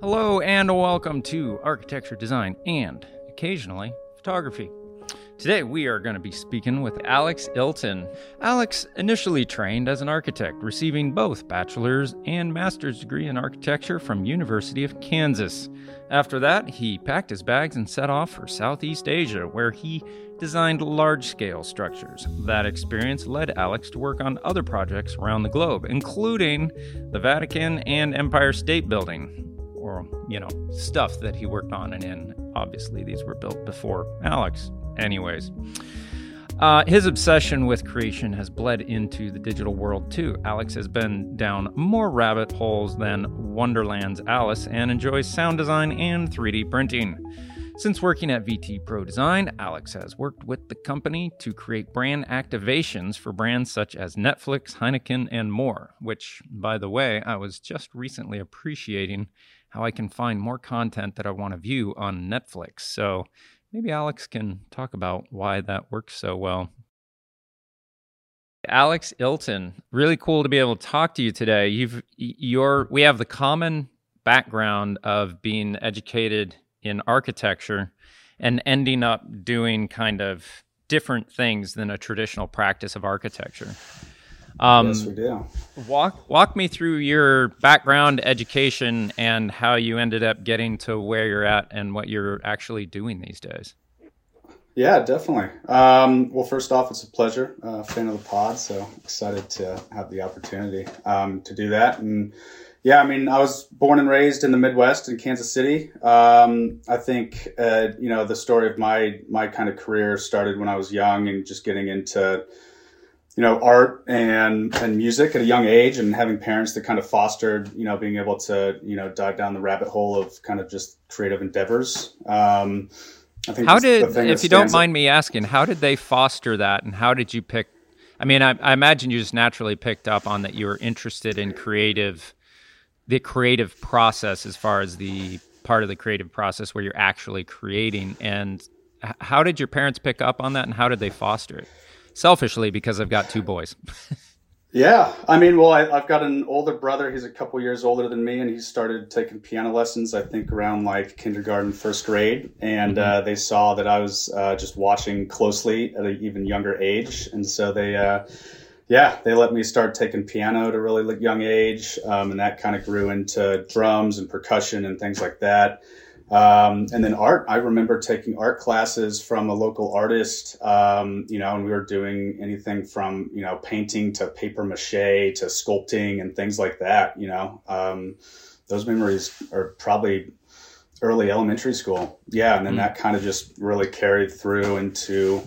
Hello, and welcome to Architecture, Design, and occasionally photography. Today, we are going to be speaking with Alex Ilton. Alex initially trained as an architect, receiving both bachelor's and master's degree in architecture from University of Kansas. After that, he packed his bags and set off for Southeast Asia, where he designed large-scale structures. That experience led Alex to work on other projects around the globe, including the Vatican and Empire State Building, or, you know, stuff that he worked on and in. Obviously, these were built before Alex. Anyways, uh, his obsession with creation has bled into the digital world too. Alex has been down more rabbit holes than Wonderland's Alice and enjoys sound design and 3D printing. Since working at VT Pro Design, Alex has worked with the company to create brand activations for brands such as Netflix, Heineken, and more, which, by the way, I was just recently appreciating how I can find more content that I want to view on Netflix. So maybe Alex can talk about why that works so well. Alex Ilton, really cool to be able to talk to you today. You've you're we have the common background of being educated in architecture and ending up doing kind of different things than a traditional practice of architecture. Um, yes, we do. Walk walk me through your background, education, and how you ended up getting to where you're at and what you're actually doing these days. Yeah, definitely. Um, well, first off, it's a pleasure. Uh, fan of the pod, so excited to have the opportunity um, to do that. And yeah, I mean, I was born and raised in the Midwest in Kansas City. Um, I think uh, you know the story of my my kind of career started when I was young and just getting into you know, art and and music at a young age, and having parents that kind of fostered, you know, being able to, you know, dive down the rabbit hole of kind of just creative endeavors. Um, I think how did, if you don't mind me asking, how did they foster that, and how did you pick? I mean, I, I imagine you just naturally picked up on that you were interested in creative, the creative process as far as the part of the creative process where you're actually creating. And how did your parents pick up on that, and how did they foster it? Selfishly because I've got two boys. yeah, I mean, well, I, have got an older brother. He's a couple years older than me, and he started taking piano lessons. I think around like kindergarten, first grade, and mm-hmm. uh, they saw that I was uh, just watching closely at an even younger age, and so they. Uh, yeah, they let me start taking piano at a really young age, um, and that kind of grew into drums and percussion and things like that. Um, and then art, I remember taking art classes from a local artist, um, you know, and we were doing anything from, you know, painting to paper mache to sculpting and things like that, you know. Um, those memories are probably early elementary school. Yeah. And then mm. that kind of just really carried through into,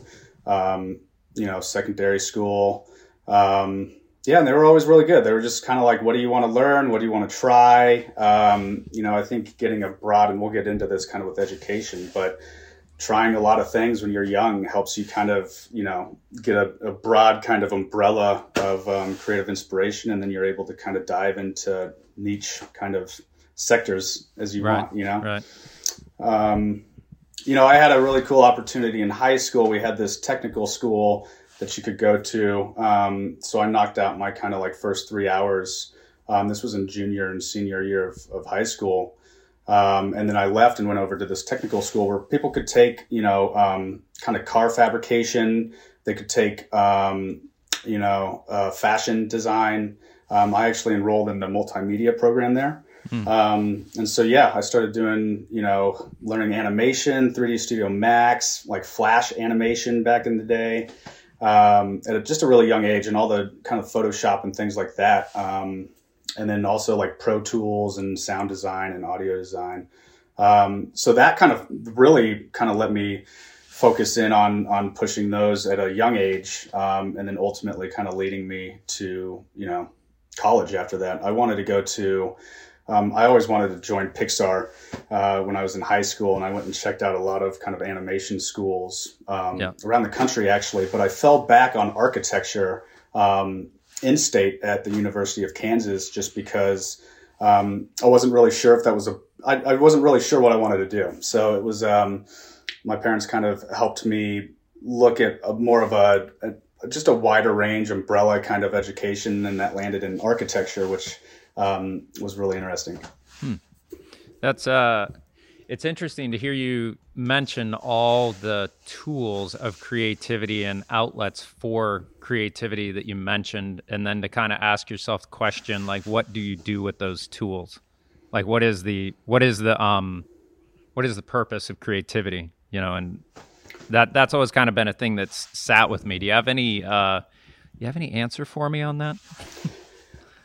um, you know, secondary school. Um, yeah, and they were always really good. They were just kind of like, what do you want to learn? What do you want to try? Um, you know, I think getting abroad, and we'll get into this kind of with education, but trying a lot of things when you're young helps you kind of, you know, get a, a broad kind of umbrella of um, creative inspiration, and then you're able to kind of dive into niche kind of sectors as you right. want, you know? Right. Um, you know, I had a really cool opportunity in high school. We had this technical school that you could go to. Um, so I knocked out my kind of like first three hours. Um, this was in junior and senior year of, of high school. Um, and then I left and went over to this technical school where people could take, you know, um, kind of car fabrication. They could take, um, you know, uh, fashion design. Um, I actually enrolled in the multimedia program there. Um, and so, yeah, I started doing, you know, learning animation, 3D Studio Max, like Flash animation back in the day um, at just a really young age and all the kind of Photoshop and things like that. Um, and then also like Pro Tools and sound design and audio design. Um, so that kind of really kind of let me focus in on on pushing those at a young age, um, and then ultimately kind of leading me to you know college after that. I wanted to go to um, I always wanted to join Pixar uh, when I was in high school, and I went and checked out a lot of kind of animation schools um, yeah. around the country, actually. But I fell back on architecture um, in state at the University of Kansas just because um, I wasn't really sure if that was a. I, I wasn't really sure what I wanted to do. So it was um, my parents kind of helped me look at a, more of a, a just a wider range umbrella kind of education, and that landed in architecture, which um, was really interesting. Hmm. That's uh it's interesting to hear you mention all the tools of creativity and outlets for creativity that you mentioned and then to kind of ask yourself the question like what do you do with those tools like what is the what is the um what is the purpose of creativity you know and that that's always kind of been a thing that's sat with me do you have any uh you have any answer for me on that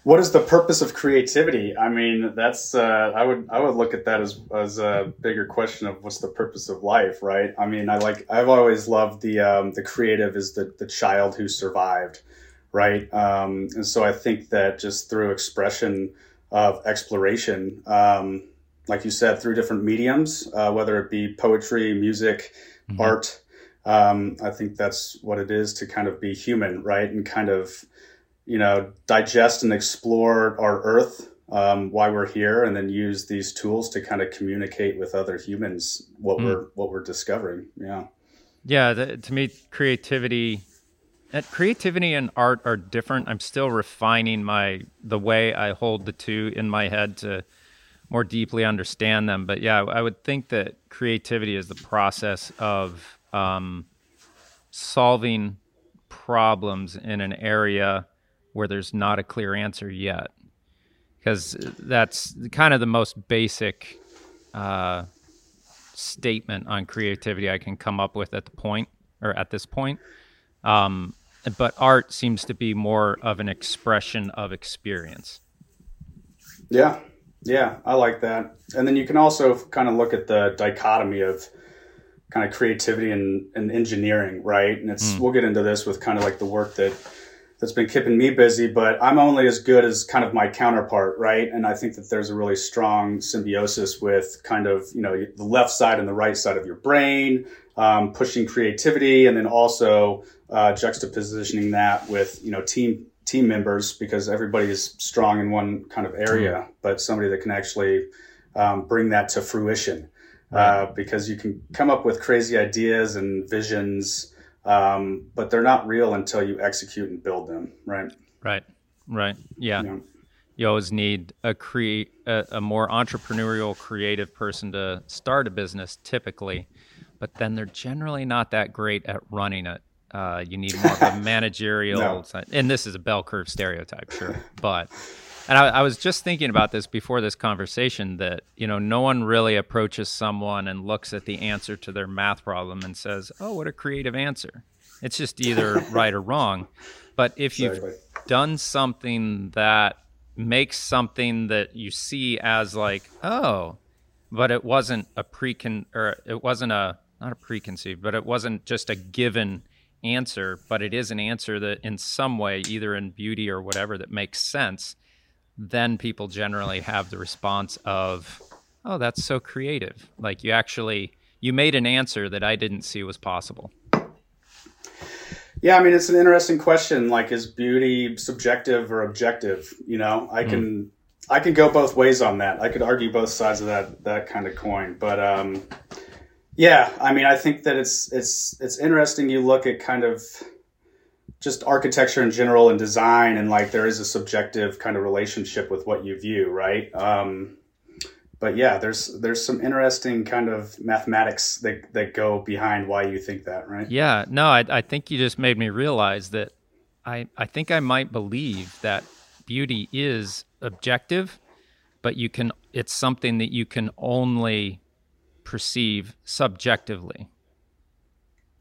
what is the purpose of creativity? I mean, that's uh, I would I would look at that as as a bigger question of what's the purpose of life, right? I mean, I like I've always loved the um, the creative is the the child who survived, right? Um, and so I think that just through expression of exploration, um, like you said, through different mediums, uh, whether it be poetry, music, mm-hmm. art. Um, I think that's what it is to kind of be human, right? And kind of you know, digest and explore our Earth, um, why we're here, and then use these tools to kind of communicate with other humans what mm. we're what we're discovering. Yeah, yeah. The, to me, creativity, creativity and art are different. I'm still refining my the way I hold the two in my head to more deeply understand them. But yeah, I would think that creativity is the process of um, solving problems in an area where there's not a clear answer yet because that's kind of the most basic uh, statement on creativity I can come up with at the point or at this point. Um, but art seems to be more of an expression of experience. Yeah, yeah, I like that. And then you can also kind of look at the dichotomy of kind of creativity and, and engineering, right? And it's mm. we'll get into this with kind of like the work that that's been keeping me busy, but I'm only as good as kind of my counterpart, right? And I think that there's a really strong symbiosis with kind of, you know, the left side and the right side of your brain, um, pushing creativity, and then also uh, juxtapositioning that with, you know, team team members because everybody is strong in one kind of area, mm-hmm. but somebody that can actually um, bring that to fruition. Right. Uh, because you can come up with crazy ideas and visions um, but they're not real until you execute and build them, right? Right, right, yeah. yeah. You always need a create a, a, more entrepreneurial, creative person to start a business, typically, but then they're generally not that great at running it. Uh, you need more of a managerial, no. and this is a bell curve stereotype, sure, but and I, I, was just thinking about this before this conversation that you know no one really approaches someone and looks at the answer to their math problem and says, "Oh, what a creative answer." It's just either right or wrong. But if you've done something that makes something that you see as like, "Oh," but it wasn't a precon or it wasn't a not a preconceived, but it wasn't just a given answer, but it is an answer that in some way, either in beauty or whatever, that makes sense then people generally have the response of, "Oh, that's so creative." Like you actually you made an answer that I didn't see was possible. Yeah, I mean it's an interesting question. Like, is beauty subjective or objective? You know, I can mm. I can go both ways on that. I could argue both sides of that that kind of coin. But um, yeah, I mean, I think that it's it's it's interesting. You look at kind of just architecture in general and design and like there is a subjective kind of relationship with what you view right? Um, but yeah there's there's some interesting kind of mathematics that that go behind why you think that right? Yeah. No i, I think you just made me realize that i i think i might believe that beauty is objective but you can it's something that you can only perceive subjectively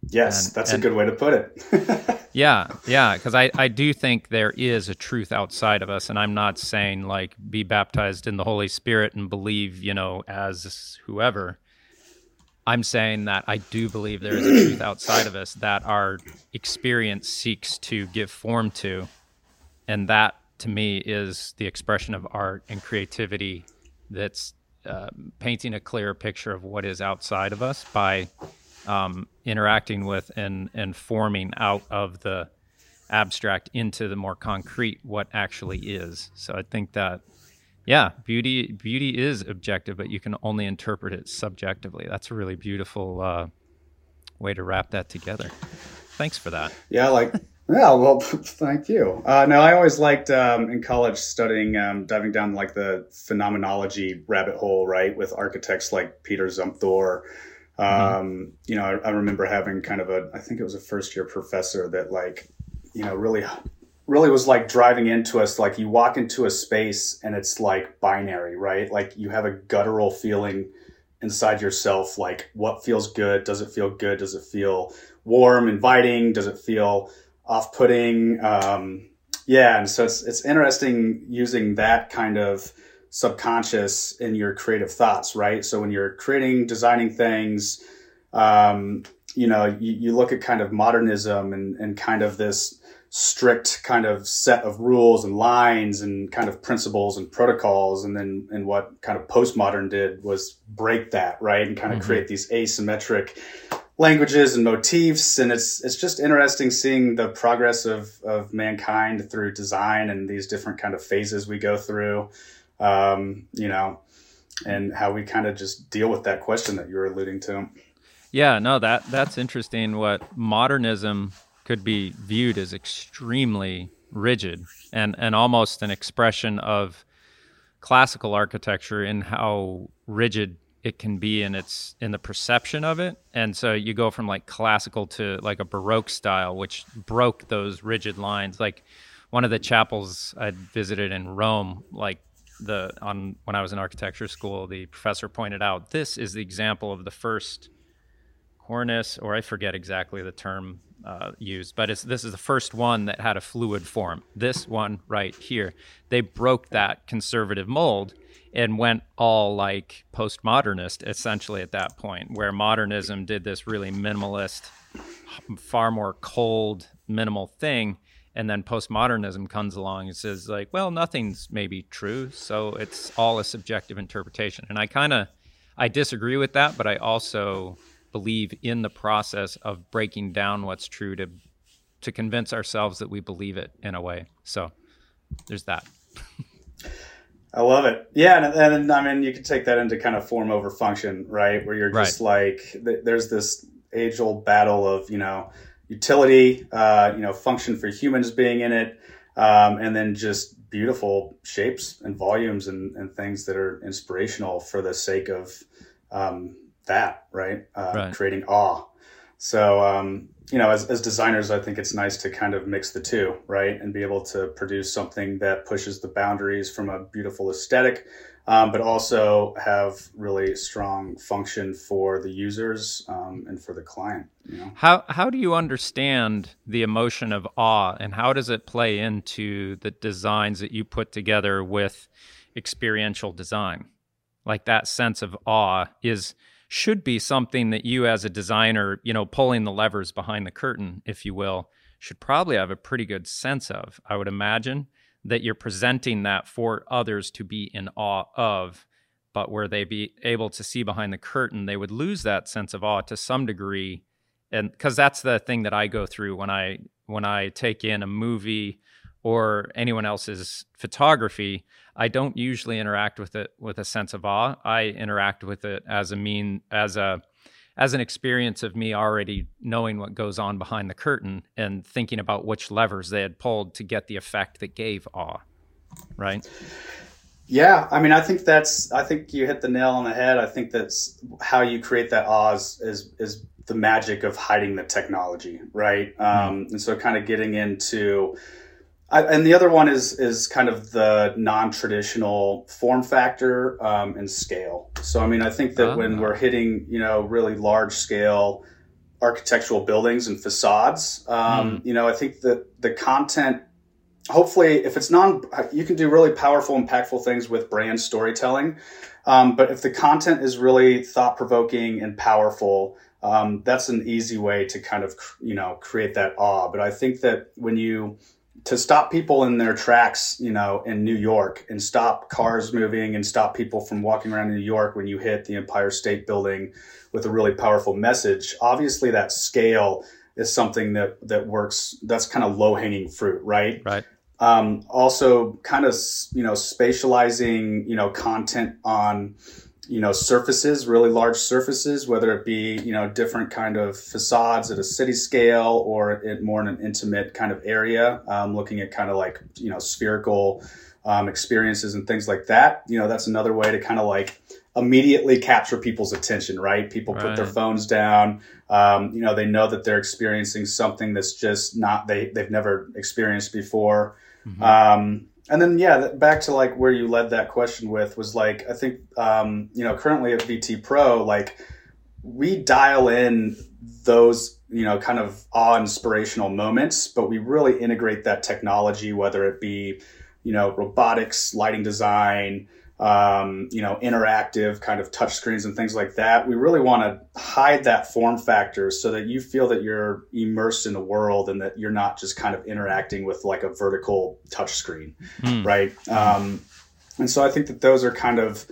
Yes, and, that's and, a good way to put it. yeah, yeah, because I, I do think there is a truth outside of us, and I'm not saying like be baptized in the Holy Spirit and believe, you know, as whoever. I'm saying that I do believe there is a truth outside of us that our experience seeks to give form to, and that to me is the expression of art and creativity that's uh, painting a clearer picture of what is outside of us by um, interacting with and and forming out of the abstract into the more concrete what actually is. So I think that yeah, beauty beauty is objective, but you can only interpret it subjectively. That's a really beautiful uh, way to wrap that together. Thanks for that. Yeah, like Yeah, well, thank you. Uh, no, I always liked um, in college studying, um, diving down like the phenomenology rabbit hole, right, with architects like Peter Zumthor. Mm-hmm. Um. You know, I, I, remember having kind of a, I think it was a first year professor that like, you know, really, really was like driving into us. Like you walk into a space and it's like binary, right? Like you have a guttural feeling inside yourself, like what feels good? Does it feel good? Does it feel warm, inviting? Does it feel off-putting. Um, yeah, and so it's it's interesting using that kind of subconscious in your creative thoughts, right? So when you're creating, designing things, um, you know, you, you look at kind of modernism and, and kind of this strict kind of set of rules and lines and kind of principles and protocols and then and what kind of postmodern did was break that right and kind of mm-hmm. create these asymmetric languages and motifs and it's it's just interesting seeing the progress of of mankind through design and these different kind of phases we go through um, you know and how we kind of just deal with that question that you were alluding to. Yeah no that that's interesting what modernism could be viewed as extremely rigid and and almost an expression of classical architecture in how rigid it can be in its in the perception of it. And so you go from like classical to like a baroque style which broke those rigid lines. Like one of the chapels i visited in rome like the on when i was in architecture school the professor pointed out this is the example of the first cornice or i forget exactly the term uh, used but it's this is the first one that had a fluid form this one right here they broke that conservative mold and went all like postmodernist essentially at that point, where modernism did this really minimalist, far more cold, minimal thing. And then postmodernism comes along and says, like, well, nothing's maybe true. So it's all a subjective interpretation. And I kind of, I disagree with that, but I also believe in the process of breaking down what's true to to convince ourselves that we believe it in a way. So there's that. I love it. Yeah, and, and I mean, you can take that into kind of form over function, right? Where you're just right. like, there's this age old battle of you know utility, uh, you know, function for humans being in it, um, and then just beautiful shapes and volumes and, and things that are inspirational for the sake of um, that, right? Uh, right? Creating awe. So um, you know, as, as designers, I think it's nice to kind of mix the two, right? And be able to produce something that pushes the boundaries from a beautiful aesthetic, um, but also have really strong function for the users um, and for the client. You know? How how do you understand the emotion of awe, and how does it play into the designs that you put together with experiential design? Like that sense of awe is should be something that you as a designer, you know, pulling the levers behind the curtain, if you will, should probably have a pretty good sense of. I would imagine that you're presenting that for others to be in awe of, but where they be able to see behind the curtain, they would lose that sense of awe to some degree. And because that's the thing that I go through when I when I take in a movie or anyone else's photography, I don't usually interact with it with a sense of awe. I interact with it as a mean as a as an experience of me already knowing what goes on behind the curtain and thinking about which levers they had pulled to get the effect that gave awe. Right? Yeah, I mean, I think that's I think you hit the nail on the head. I think that's how you create that awe is is, is the magic of hiding the technology, right? Mm-hmm. Um, and so kind of getting into I, and the other one is is kind of the non-traditional form factor um, and scale. So I mean, I think that when ah. we're hitting you know really large scale architectural buildings and facades, um, mm. you know, I think that the content. Hopefully, if it's non, you can do really powerful, impactful things with brand storytelling. Um, but if the content is really thought provoking and powerful, um, that's an easy way to kind of you know create that awe. But I think that when you to stop people in their tracks, you know, in New York and stop cars moving and stop people from walking around New York when you hit the Empire State Building with a really powerful message. Obviously, that scale is something that that works. That's kind of low hanging fruit, right? Right. Um, also, kind of you know, spatializing you know content on you know surfaces really large surfaces whether it be you know different kind of facades at a city scale or it more in an intimate kind of area um, looking at kind of like you know spherical um, experiences and things like that you know that's another way to kind of like immediately capture people's attention right people right. put their phones down um, you know they know that they're experiencing something that's just not they they've never experienced before mm-hmm. And then yeah back to like where you led that question with was like i think um, you know currently at vt pro like we dial in those you know kind of awe inspirational moments but we really integrate that technology whether it be you know robotics lighting design um, you know, interactive kind of touch screens and things like that. We really want to hide that form factor so that you feel that you're immersed in the world and that you're not just kind of interacting with like a vertical touch screen, mm. right? Um, and so I think that those are kind of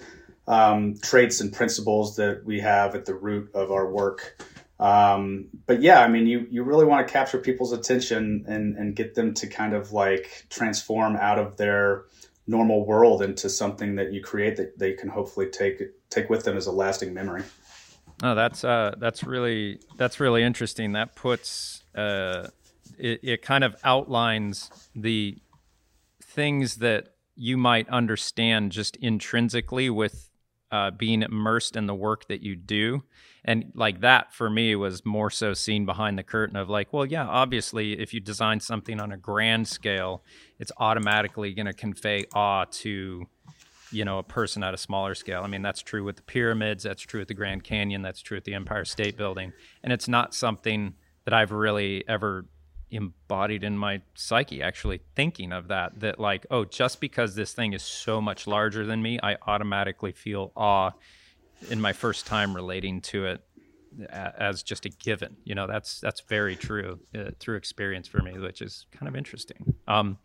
um, traits and principles that we have at the root of our work. Um, but yeah, I mean, you, you really want to capture people's attention and, and get them to kind of like transform out of their normal world into something that you create that they can hopefully take take with them as a lasting memory. Oh, that's uh, that's really that's really interesting. That puts uh, it, it kind of outlines the things that you might understand just intrinsically with uh, being immersed in the work that you do and like that for me was more so seen behind the curtain of like well yeah obviously if you design something on a grand scale it's automatically going to convey awe to you know a person at a smaller scale. I mean that's true with the pyramids that's true with the grand canyon that's true with the empire state building. And it's not something that i've really ever embodied in my psyche actually thinking of that that like oh just because this thing is so much larger than me i automatically feel awe in my first time relating to it as just a given. You know, that's that's very true uh, through experience for me, which is kind of interesting. Um,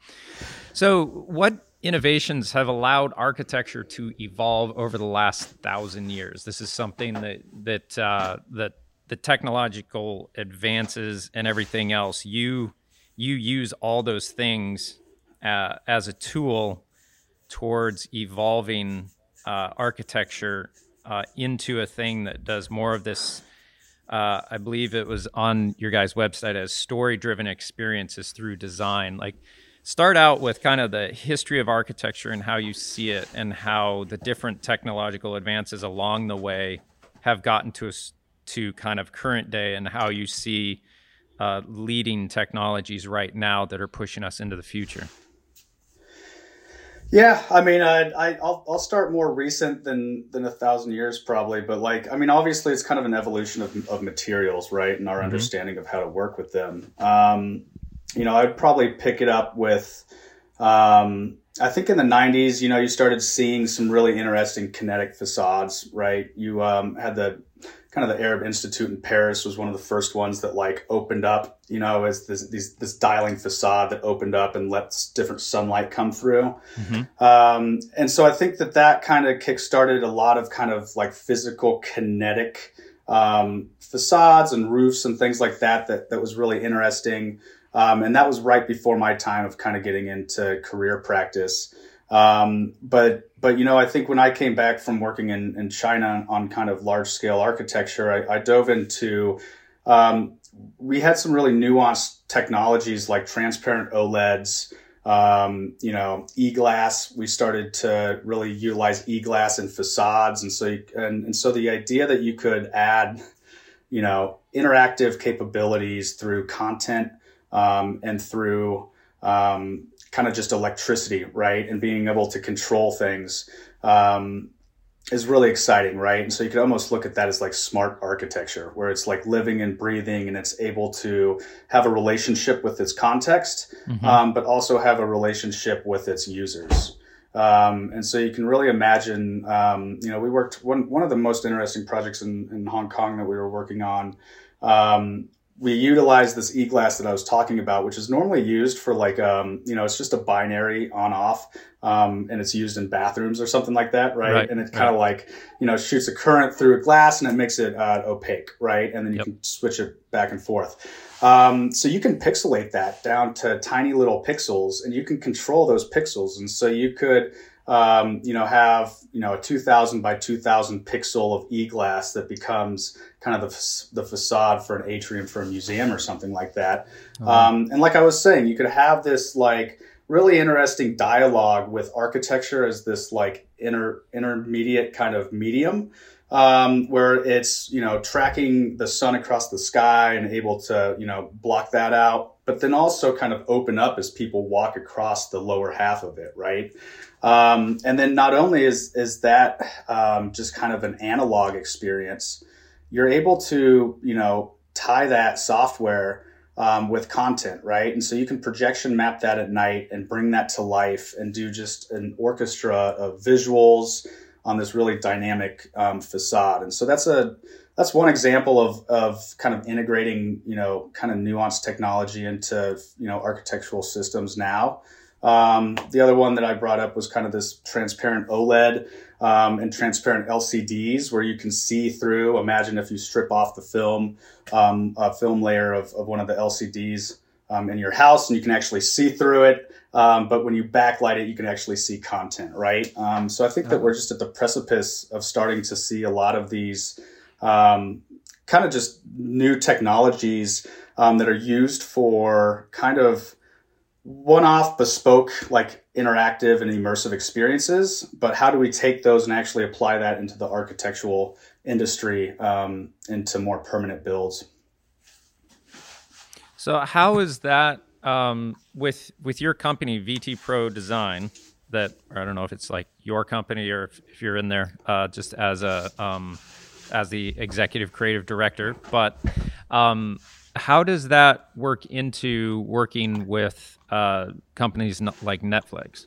so, what innovations have allowed architecture to evolve over the last thousand years? This is something that that uh, that the technological advances and everything else. You you use all those things uh, as a tool towards evolving uh, architecture uh, into a thing that does more of this. Uh, I believe it was on your guys' website as story driven experiences through design. Like, start out with kind of the history of architecture and how you see it, and how the different technological advances along the way have gotten to us to kind of current day, and how you see uh, leading technologies right now that are pushing us into the future. Yeah, I mean, I, I will I'll start more recent than than a thousand years probably, but like I mean, obviously it's kind of an evolution of, of materials, right, and our mm-hmm. understanding of how to work with them. Um, you know, I'd probably pick it up with. Um, I think in the 90s, you know, you started seeing some really interesting kinetic facades, right? You um, had the kind of the Arab Institute in Paris was one of the first ones that like opened up, you know, as this these, this dialing facade that opened up and lets different sunlight come through. Mm-hmm. Um, and so I think that that kind of kickstarted a lot of kind of like physical kinetic um, facades and roofs and things like that that that was really interesting. Um, and that was right before my time of kind of getting into career practice. Um, but but you know, I think when I came back from working in, in China on kind of large scale architecture, I, I dove into um, we had some really nuanced technologies like transparent OLEDs. Um, you know, e-glass. We started to really utilize e-glass in facades, and so you, and, and so the idea that you could add, you know, interactive capabilities through content um, and through um, kind of just electricity, right? And being able to control things um, is really exciting, right? And so you could almost look at that as like smart architecture, where it's like living and breathing and it's able to have a relationship with its context, mm-hmm. um, but also have a relationship with its users. Um, and so you can really imagine, um, you know, we worked one, one of the most interesting projects in, in Hong Kong that we were working on um, we utilize this e-glass that I was talking about, which is normally used for like, um, you know, it's just a binary on off, um, and it's used in bathrooms or something like that, right? right and it kind of right. like, you know, shoots a current through a glass and it makes it uh, opaque, right? And then you yep. can switch it back and forth. Um, so you can pixelate that down to tiny little pixels, and you can control those pixels. And so you could um, you know, have you know a 2,000 by 2,000 pixel of e-glass that becomes kind of the, the facade for an atrium for a museum or something like that. Uh-huh. Um, and like I was saying, you could have this like really interesting dialogue with architecture as this like inter intermediate kind of medium um, where it's you know tracking the sun across the sky and able to you know block that out, but then also kind of open up as people walk across the lower half of it, right? Um, and then not only is is that um, just kind of an analog experience, you're able to you know tie that software um, with content, right? And so you can projection map that at night and bring that to life and do just an orchestra of visuals on this really dynamic um, facade. And so that's a that's one example of of kind of integrating you know kind of nuanced technology into you know architectural systems now. Um, the other one that I brought up was kind of this transparent OLED um, and transparent LCDs where you can see through. Imagine if you strip off the film, um, a film layer of, of one of the LCDs um, in your house and you can actually see through it. Um, but when you backlight it, you can actually see content, right? Um, so I think that we're just at the precipice of starting to see a lot of these um, kind of just new technologies um, that are used for kind of one-off bespoke like interactive and immersive experiences but how do we take those and actually apply that into the architectural industry um, into more permanent builds so how is that um, with with your company VT Pro Design? That I don't know if it's like your company or if, if you're in there uh, just as a um, as the executive creative director, but um, how does that work into working with uh, companies like Netflix?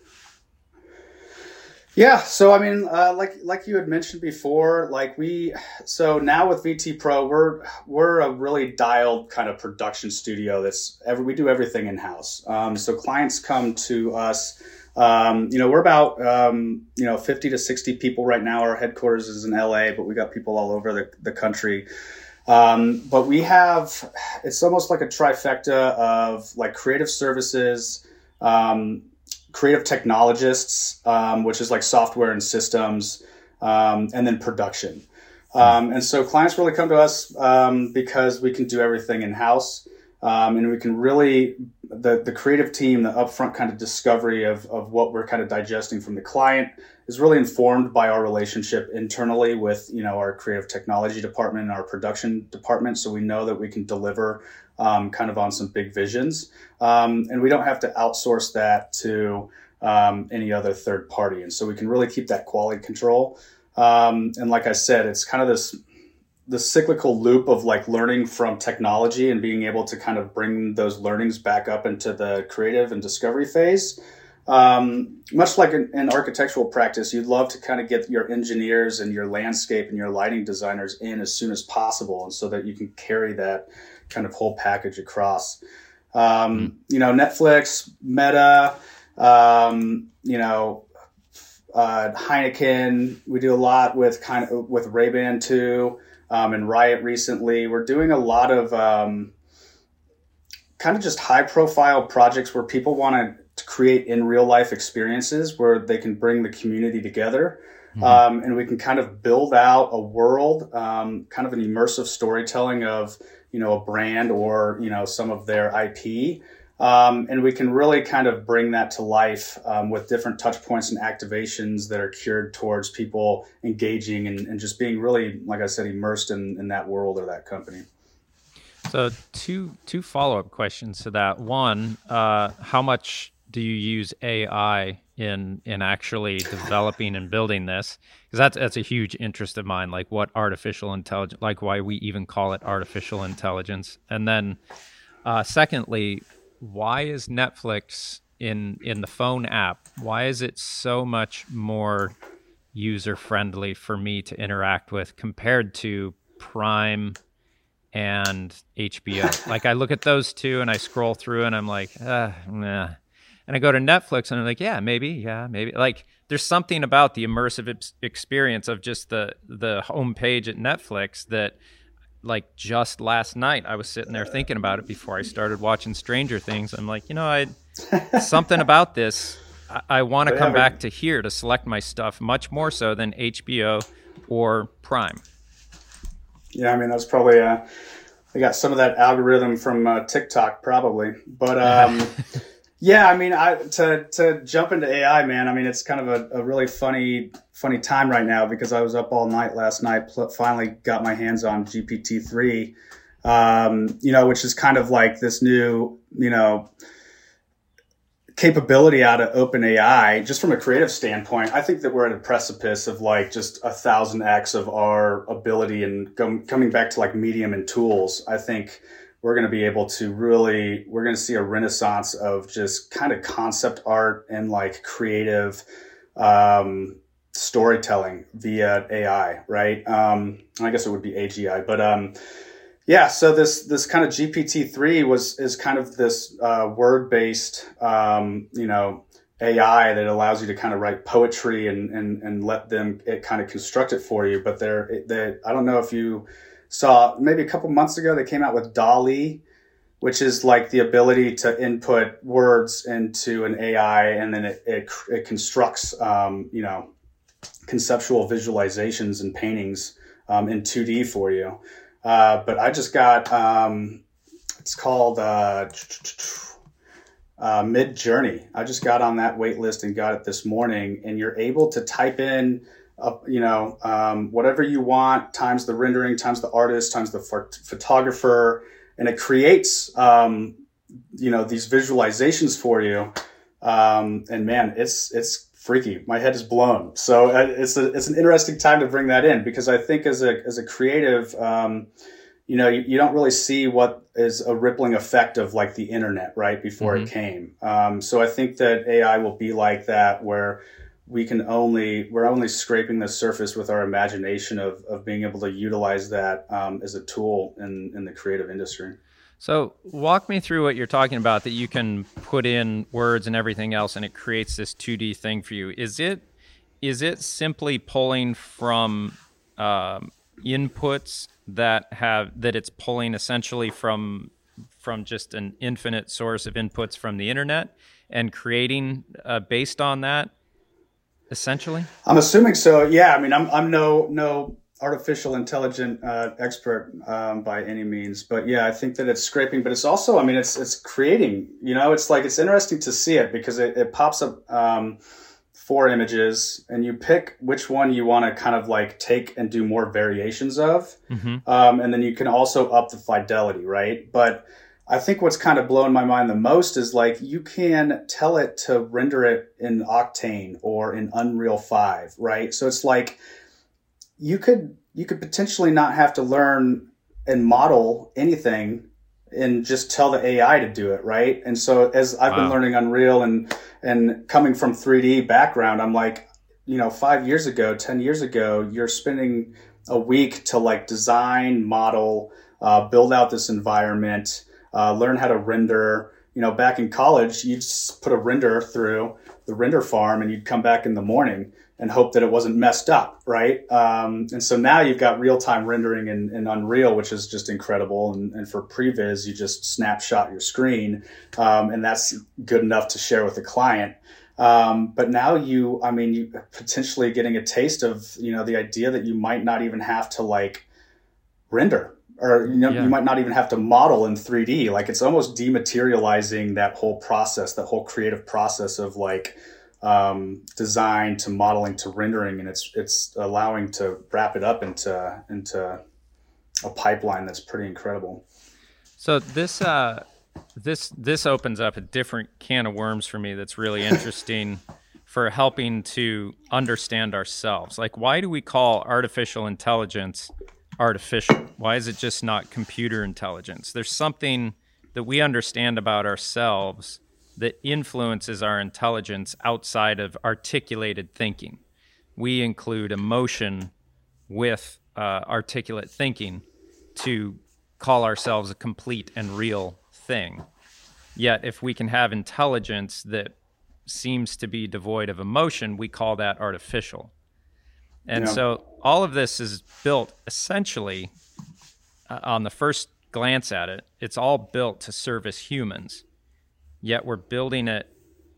Yeah, so I mean, uh, like like you had mentioned before, like we, so now with VT Pro, we're we're a really dialed kind of production studio. That's every we do everything in house. Um, so clients come to us. Um, you know, we're about um, you know fifty to sixty people right now. Our headquarters is in LA, but we got people all over the the country. Um, but we have it's almost like a trifecta of like creative services. Um, creative technologists, um, which is like software and systems, um, and then production. Um, and so clients really come to us um, because we can do everything in house. Um, and we can really, the, the creative team, the upfront kind of discovery of, of what we're kind of digesting from the client is really informed by our relationship internally with, you know, our creative technology department and our production department. So we know that we can deliver um, kind of on some big visions. Um, and we don't have to outsource that to um, any other third party. And so we can really keep that quality control. Um, and like I said, it's kind of this the cyclical loop of like learning from technology and being able to kind of bring those learnings back up into the creative and discovery phase. Um, much like in, in, architectural practice, you'd love to kind of get your engineers and your landscape and your lighting designers in as soon as possible, and so that you can carry that kind of whole package across. Um, mm You know, Netflix, Meta, um, you know, uh, Heineken. We do a lot with kind of with Ray Ban too, um, and Riot recently. We're doing a lot of um, kind of just high profile projects where people want to create in real life experiences where they can bring the community together. Mm-hmm. Um, and we can kind of build out a world, um, kind of an immersive storytelling of you know a brand or you know some of their IP, um, and we can really kind of bring that to life um, with different touch points and activations that are cured towards people engaging and, and just being really, like I said, immersed in, in that world or that company. So two two follow up questions to that. One, uh, how much do you use AI in in actually developing and building this? Because that's that's a huge interest of mine like what artificial intelligence like why we even call it artificial intelligence. And then uh, secondly why is netflix in in the phone app why is it so much more user friendly for me to interact with compared to prime and hbo like i look at those two and i scroll through and i'm like uh, nah and I go to Netflix and I'm like, yeah, maybe, yeah, maybe. Like, there's something about the immersive experience of just the the homepage at Netflix that, like, just last night I was sitting there thinking about it before I started watching Stranger Things. I'm like, you know, I something about this I, I want to come back to here to select my stuff much more so than HBO or Prime. Yeah, I mean that's probably uh, they got some of that algorithm from uh, TikTok probably, but um, yeah, I mean I to to jump into AI, man. I mean it's kind of a, a really funny funny time right now because I was up all night last night. Pl- finally got my hands on GPT three, um, you know, which is kind of like this new you know capability out of OpenAI, just from a creative standpoint, I think that we're at a precipice of like just a thousand X of our ability and coming back to like medium and tools. I think we're going to be able to really, we're going to see a renaissance of just kind of concept art and like creative, um, storytelling via AI, right? Um, I guess it would be AGI, but, um, yeah, so this this kind of GPT three was is kind of this uh, word based, um, you know, AI that allows you to kind of write poetry and and and let them it kind of construct it for you. But they're they I don't know if you saw maybe a couple months ago they came out with DALL-E, which is like the ability to input words into an AI and then it it, it constructs um, you know conceptual visualizations and paintings um, in 2D for you. Uh, but I just got um, it's called uh, uh, Midjourney. I just got on that wait list and got it this morning. And you're able to type in, uh, you know, um, whatever you want times the rendering, times the artist, times the photographer, and it creates, um, you know, these visualizations for you. Um, and man, it's it's freaky. My head is blown. So uh, it's a, it's an interesting time to bring that in because I think as a as a creative, um, you know, you, you, don't really see what is a rippling effect of like the internet right before mm-hmm. it came. Um, so I think that AI will be like that where we can only we're only scraping the surface with our imagination of of being able to utilize that um, as a tool in in the creative industry. So, walk me through what you're talking about that you can put in words and everything else and it creates this 2D thing for you. Is it is it simply pulling from um, inputs that have that it's pulling essentially from from just an infinite source of inputs from the internet and creating uh, based on that essentially? I'm assuming so. Yeah, I mean, I'm I'm no no artificial intelligent uh, expert um, by any means, but yeah, I think that it's scraping, but it's also, I mean, it's it's creating. You know, it's like it's interesting to see it because it, it pops up um, four images, and you pick which one you want to kind of like take and do more variations of, mm-hmm. um, and then you can also up the fidelity, right? But I think what's kind of blown my mind the most is like you can tell it to render it in Octane or in Unreal Five, right? So it's like you could you could potentially not have to learn and model anything and just tell the AI to do it, right? And so as I've wow. been learning Unreal and and coming from 3D background, I'm like, you know, 5 years ago, 10 years ago, you're spending a week to like design, model, uh, build out this environment, uh, learn how to render. You know, back in college, you just put a render through the render farm and you'd come back in the morning and hope that it wasn't messed up, right? Um, and so now you've got real time rendering in, in, Unreal, which is just incredible. And, and, for previs, you just snapshot your screen, um, and that's good enough to share with the client. Um, but now you, I mean, you potentially getting a taste of you know the idea that you might not even have to like render or you know yeah. you might not even have to model in 3D. Like it's almost dematerializing that whole process, that whole creative process of like um, design to modeling to rendering, and it's it's allowing to wrap it up into into a pipeline that's pretty incredible. So this uh, this this opens up a different can of worms for me. That's really interesting for helping to understand ourselves. Like, why do we call artificial intelligence artificial? Why is it just not computer intelligence? There's something that we understand about ourselves that influences our intelligence outside of articulated thinking. We include emotion with uh, articulate thinking to call ourselves a complete and real thing. Yet, if we can have intelligence that seems to be devoid of emotion, we call that artificial. And yeah. so, all of this is built essentially uh, on the first glance at it, it's all built to service humans yet we're building it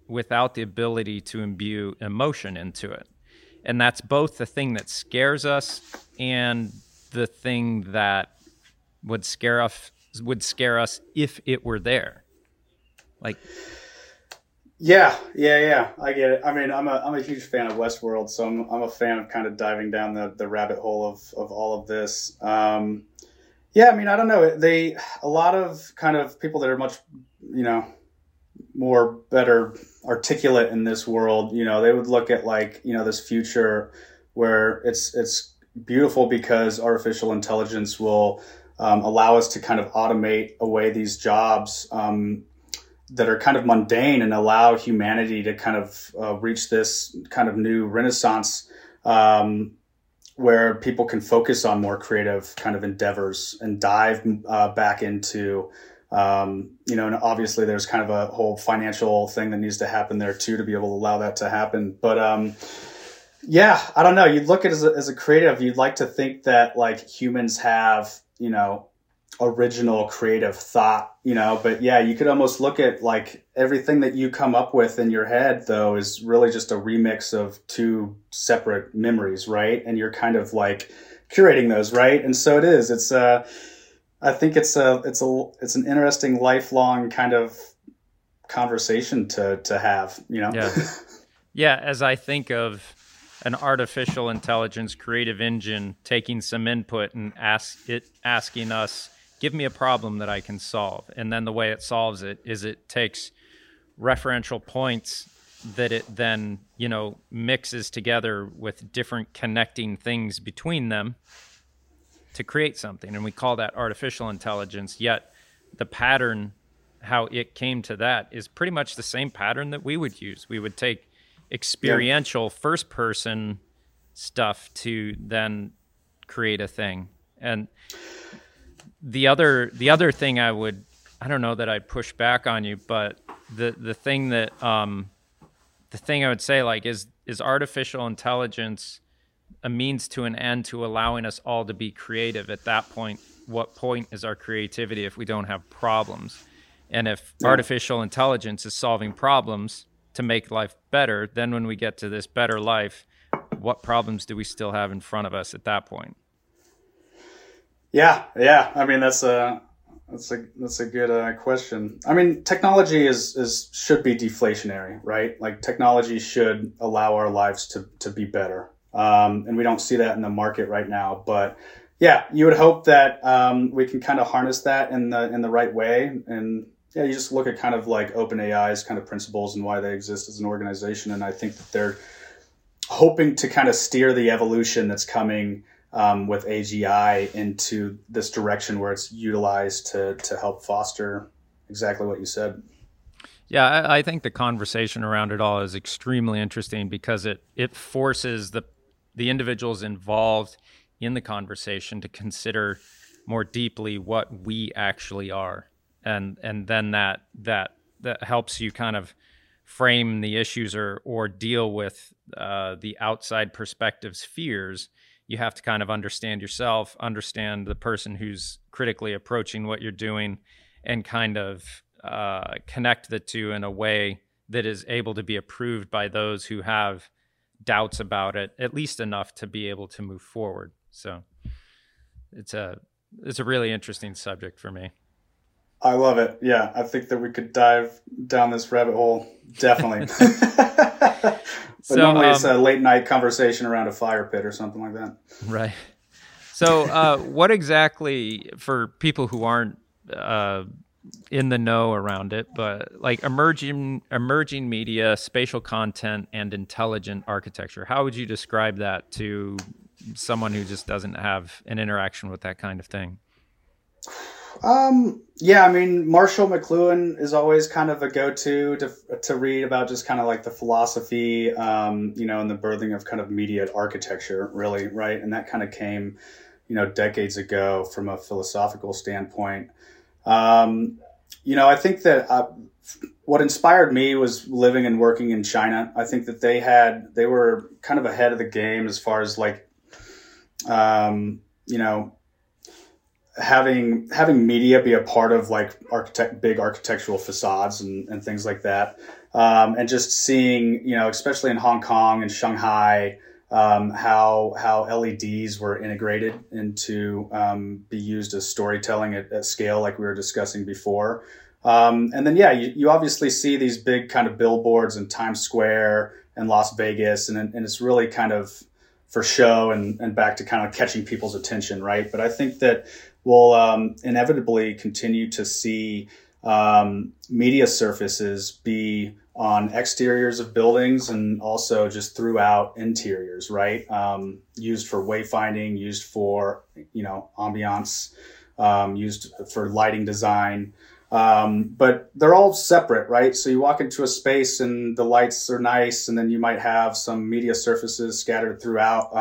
without the ability to imbue emotion into it. And that's both the thing that scares us and the thing that would scare us would scare us if it were there. Like yeah, yeah, yeah. I get it. I mean, I'm a I'm a huge fan of Westworld, so I'm I'm a fan of kind of diving down the, the rabbit hole of of all of this. Um, yeah, I mean, I don't know. They a lot of kind of people that are much, you know, more better articulate in this world. You know, they would look at like you know this future where it's it's beautiful because artificial intelligence will um, allow us to kind of automate away these jobs um, that are kind of mundane and allow humanity to kind of uh, reach this kind of new renaissance um, where people can focus on more creative kind of endeavors and dive uh, back into um, you know and obviously there's kind of a whole financial thing that needs to happen there too to be able to allow that to happen. But um, yeah i don't know. You'd look at as a, as a creative. You'd like to think that like humans have you know original creative thought, you know, but yeah, you could almost look at like everything that you come up with in your head though is really just a remix of two separate memories, right? And you're kind of like curating those, right? And so it is. It's uh I think it's a it's a it's an interesting lifelong kind of conversation to to have, you know. Yeah. yeah, as I think of an artificial intelligence creative engine taking some input and ask it asking us give me a problem that I can solve. And then the way it solves it is it takes referential points that it then, you know, mixes together with different connecting things between them to create something. And we call that artificial intelligence. Yet the pattern, how it came to that, is pretty much the same pattern that we would use. We would take experiential yeah. first person stuff to then create a thing. And the other the other thing I would I don't know that I'd push back on you, but the the thing that um, the thing I would say like is is artificial intelligence a means to an end to allowing us all to be creative? At that point what point is our creativity if we don't have problems? And if yeah. artificial intelligence is solving problems to make life better then when we get to this better life what problems do we still have in front of us at that point yeah, yeah. I mean, that's a that's a that's a good uh, question. I mean, technology is is should be deflationary, right? Like technology should allow our lives to to be better, um, and we don't see that in the market right now. But yeah, you would hope that um, we can kind of harness that in the in the right way, and yeah, you just look at kind of like OpenAI's kind of principles and why they exist as an organization, and I think that they're hoping to kind of steer the evolution that's coming um, with AGI into this direction where it's utilized to to help foster exactly what you said. Yeah, I, I, think the conversation around it all is extremely interesting because it it forces the the individuals involved in the conversation to consider more deeply what we actually are, and and then that that that helps you kind of frame the issues or or deal with uh, the outside perspectives fears you have to kind of understand yourself, understand the person who's critically approaching what you're doing, and kind of uh, connect the two in a way that is able to be approved by those who have doubts about it, at least enough to be able to move forward. So it's a it's a really interesting subject for me. I love it. Yeah, I think that we could dive down this rabbit hole. Definitely. But so, normally um, it's a late night conversation around a fire pit or something like that. Right. So, uh, what exactly for people who aren't uh, in the know around it, but like emerging emerging media, spatial content, and intelligent architecture? How would you describe that to someone who just doesn't have an interaction with that kind of thing? Um, yeah, I mean, Marshall McLuhan is always kind of a go-to to to read about just kind of like the philosophy, um, you know, and the birthing of kind of media architecture, really, right? And that kind of came, you know, decades ago from a philosophical standpoint. Um, you know, I think that uh, what inspired me was living and working in China. I think that they had they were kind of ahead of the game as far as like, um, you know having having media be a part of like architect big architectural facades and, and things like that um, and just seeing you know especially in hong kong and shanghai um, how how leds were integrated into um, be used as storytelling at, at, scale like we were discussing before um, and then yeah you, you obviously see these big kind of billboards in times square and las vegas and, and it's really kind of for show and, and back to kind of catching people's attention, right? But I think that we'll um, inevitably continue to see um, media surfaces be on exteriors of buildings and also just throughout interiors, right? Um, used for wayfinding, used for you know ambiance, um, used for lighting design. Um, but they're all separate, right? So you walk into a space and the lights are nice, and then you might have some media surfaces scattered throughout.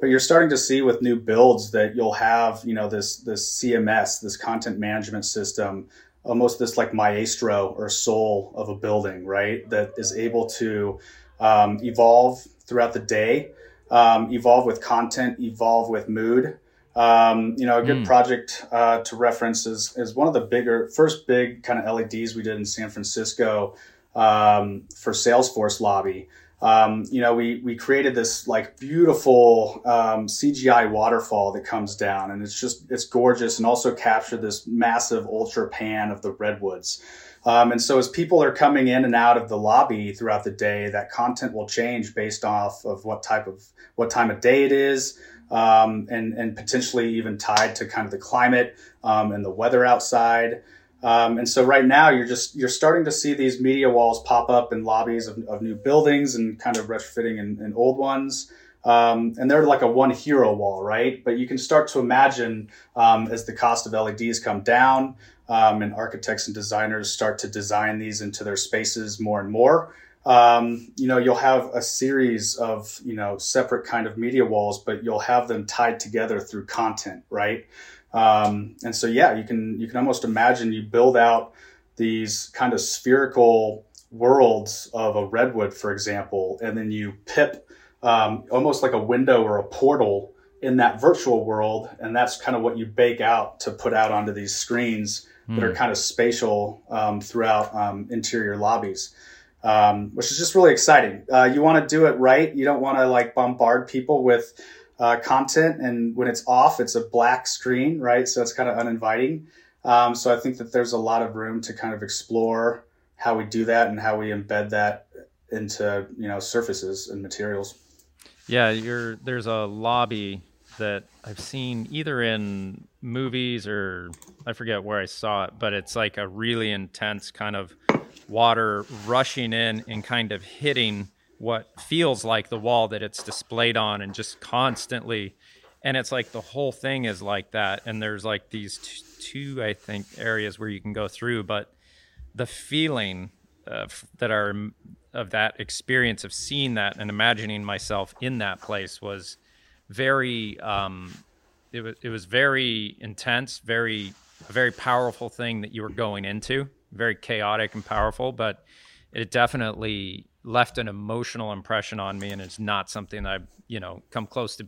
But you're starting to see with new builds that you'll have, you know, this this CMS, this content management system, almost this like maestro or soul of a building, right? That is able to um, evolve throughout the day, um, evolve with content, evolve with mood. Um, you know, a good mm. project uh, to reference is, is one of the bigger, first big kind of LEDs we did in San Francisco um, for Salesforce lobby. Um, you know, we, we created this like beautiful um, CGI waterfall that comes down and it's just, it's gorgeous and also captured this massive ultra pan of the redwoods. Um, and so as people are coming in and out of the lobby throughout the day, that content will change based off of what type of, what time of day it is, um, and, and potentially even tied to kind of the climate um, and the weather outside. Um, and so right now you're just you're starting to see these media walls pop up in lobbies of, of new buildings and kind of retrofitting in, in old ones. Um, and they're like a one hero wall, right? But you can start to imagine um, as the cost of LEDs come down um, and architects and designers start to design these into their spaces more and more um, you know, you'll have a series of, you know, separate kind of media walls, but you'll have them tied together through content, right? Um, and so, yeah, you can, you can almost imagine you build out these kind of spherical worlds of a redwood, for example, and then you pip um, almost like a window or a portal in that virtual world. And that's kind of what you bake out to put out onto these screens mm. that are hmm. kind of spatial um, throughout um, interior lobbies um, which is just really exciting. Uh, you want to do it right. You don't want to like bombard people with uh, content, and when it's off, it's a black screen, right? So it's kind of uninviting. Um, so I think that there's a lot of room to kind of explore how we do that and how we embed that into you know surfaces and materials. Yeah, you're there's a lobby that I've seen either in movies or I forget where I saw it, but it's like a really intense kind of water rushing in and kind of hitting what feels like the wall that it's displayed on and just constantly and it's like the whole thing is like that. And there's like these t- two i think areas where you can go through but the feeling of, that are of that experience of seeing that and imagining myself in that place was very um, it was it was very intense very a very powerful thing that you were going into very chaotic and powerful, but it definitely left an emotional impression on me, and it's not something I've you know come close to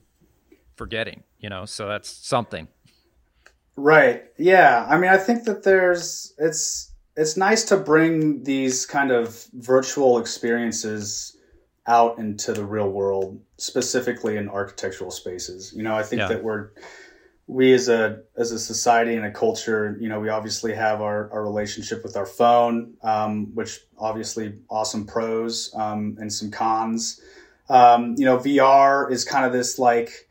forgetting. You know, so that's something. Right. Yeah. I mean, I think that there's it's it's nice to bring these kind of virtual experiences out into the real world, specifically in architectural spaces. You know, I think yeah. that we're we as a as a society and a culture, you know, we obviously have our, our relationship with our phone, um, which obviously awesome pros um, and some cons. Um, you know, VR is kind of this like,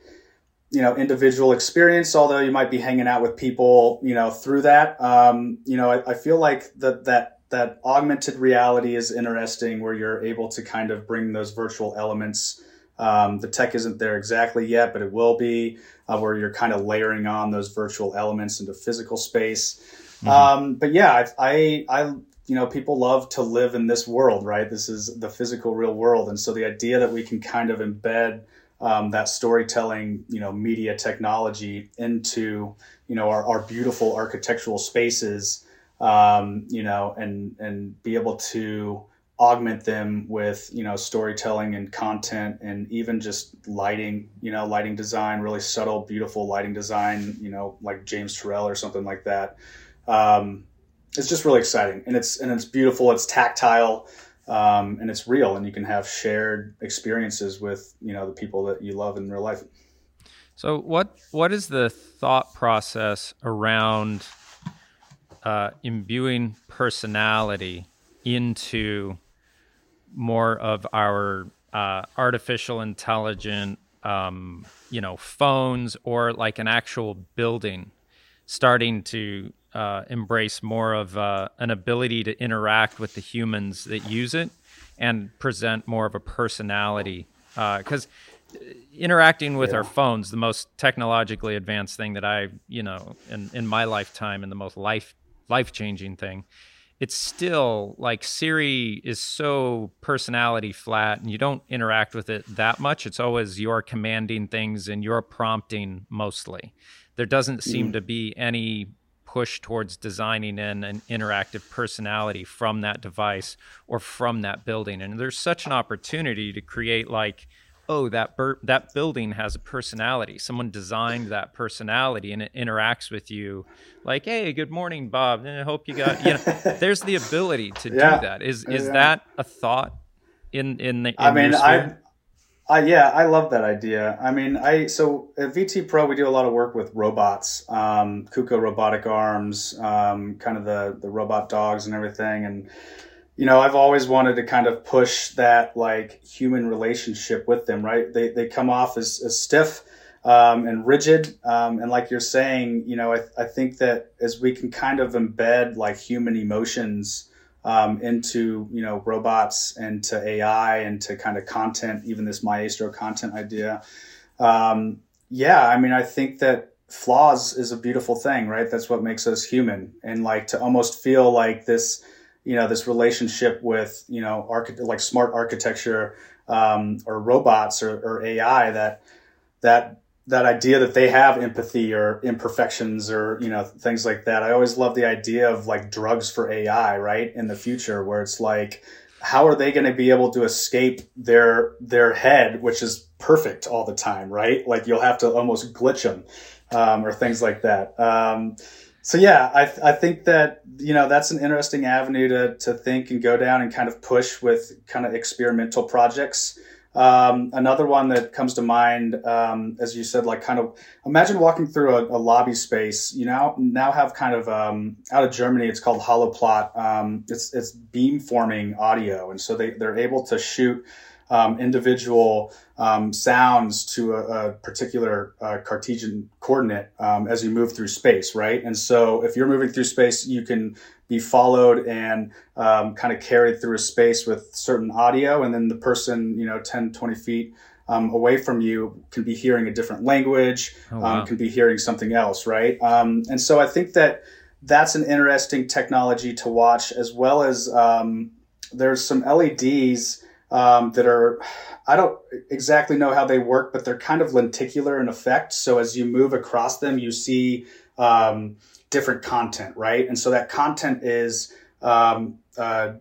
you know, individual experience. Although you might be hanging out with people, you know, through that. Um, you know, I, I feel like that that that augmented reality is interesting, where you're able to kind of bring those virtual elements um, the tech isn't there exactly yet, but it will be, uh, where you're kind of layering on those virtual elements into physical space. Mm-hmm. Um, but yeah, I, I, I, you know, people love to live in this world, right? This is the physical, real world, and so the idea that we can kind of embed um, that storytelling, you know, media technology into, you know, our, our beautiful architectural spaces, um, you know, and and be able to augment them with you know storytelling and content and even just lighting you know lighting design really subtle beautiful lighting design you know like james turrell or something like that. Um, it's just really exciting and it's and it's beautiful it's tactile um, and it's real and you can have shared experiences with you know the people that you love in real life. So what what is the thought process around uh, imbuing personality into more of our uh, artificial intelligent, um, you know, phones or like an actual building starting to uh, embrace more of uh, an ability to interact with the humans that use it and present more of a personality. Because uh, interacting with yeah. our phones, the most technologically advanced thing that I, you know, in, in my lifetime and the most life life changing thing it's still like Siri is so personality flat and you don't interact with it that much. It's always you're commanding things and you're prompting mostly. There doesn't seem mm. to be any push towards designing in an interactive personality from that device or from that building. And there's such an opportunity to create like oh that bur- that building has a personality someone designed that personality and it interacts with you like hey good morning bob i hope you got you know there's the ability to yeah. do that is is yeah. that a thought in in the in i mean i I, yeah, I love that idea. I mean, I so at VT Pro we do a lot of work with robots, um, Kuka robotic arms, um, kind of the the robot dogs and everything, and you know, I've always wanted to kind of push that like human relationship with them, right? They, they come off as, as stiff um, and rigid. Um, and like you're saying, you know, I, I think that as we can kind of embed like human emotions um, into, you know, robots and to AI and to kind of content, even this Maestro content idea. Um, yeah, I mean, I think that flaws is a beautiful thing, right? That's what makes us human. And like to almost feel like this, you know this relationship with you know archi- like smart architecture um, or robots or, or AI that that that idea that they have empathy or imperfections or you know things like that. I always love the idea of like drugs for AI, right? In the future, where it's like, how are they going to be able to escape their their head, which is perfect all the time, right? Like you'll have to almost glitch them um, or things like that. Um, so yeah, I, I think that you know that's an interesting avenue to to think and go down and kind of push with kind of experimental projects. Um, another one that comes to mind, um, as you said, like kind of imagine walking through a, a lobby space. You now now have kind of um, out of Germany, it's called Holoplot. Um, it's it's beam forming audio, and so they they're able to shoot um, individual um, sounds to a, a particular uh, Cartesian coordinate um, as you move through space, right? And so if you're moving through space, you can be followed and um, kind of carried through a space with certain audio, and then the person, you know, 10, 20 feet um, away from you can be hearing a different language, oh, um, wow. um, can be hearing something else, right? Um, and so I think that that's an interesting technology to watch, as well as um, there's some LEDs um, that are I don't exactly know how they work, but they're kind of lenticular in effect. So as you move across them, you see um, different content, right? And so that content is um, uh,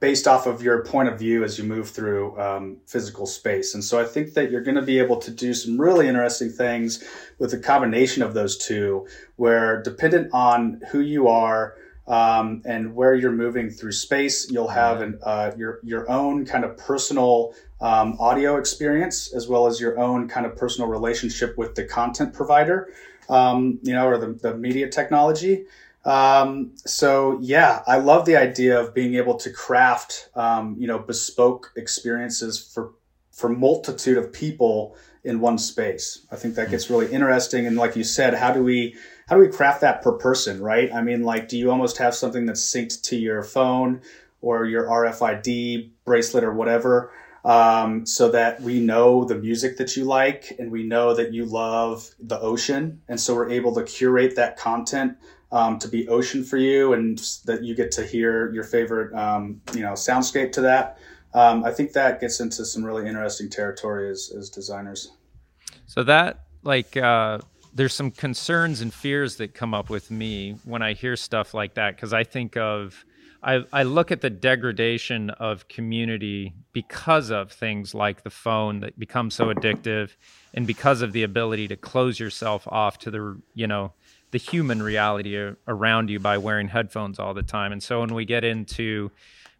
based off of your point of view as you move through um, physical space. And so I think that you're going to be able to do some really interesting things with the combination of those two, where dependent on who you are um, and where you're moving through space, you'll have an, uh, your your own kind of personal um, audio experience as well as your own kind of personal relationship with the content provider, um, you know, or the, the media technology. Um, so yeah, I love the idea of being able to craft, um, you know, bespoke experiences for for multitude of people in one space. I think that gets really interesting. And like you said, how do we how do we craft that per person, right? I mean, like, do you almost have something that's synced to your phone or your RFID bracelet or whatever, um, so that we know the music that you like and we know that you love the ocean, and so we're able to curate that content um, to be ocean for you, and that you get to hear your favorite, um, you know, soundscape to that. Um, I think that gets into some really interesting territory as, as designers. So that like. Uh there's some concerns and fears that come up with me when I hear stuff like that because I think of I, I look at the degradation of community because of things like the phone that becomes so addictive and because of the ability to close yourself off to the you know the human reality around you by wearing headphones all the time. And so when we get into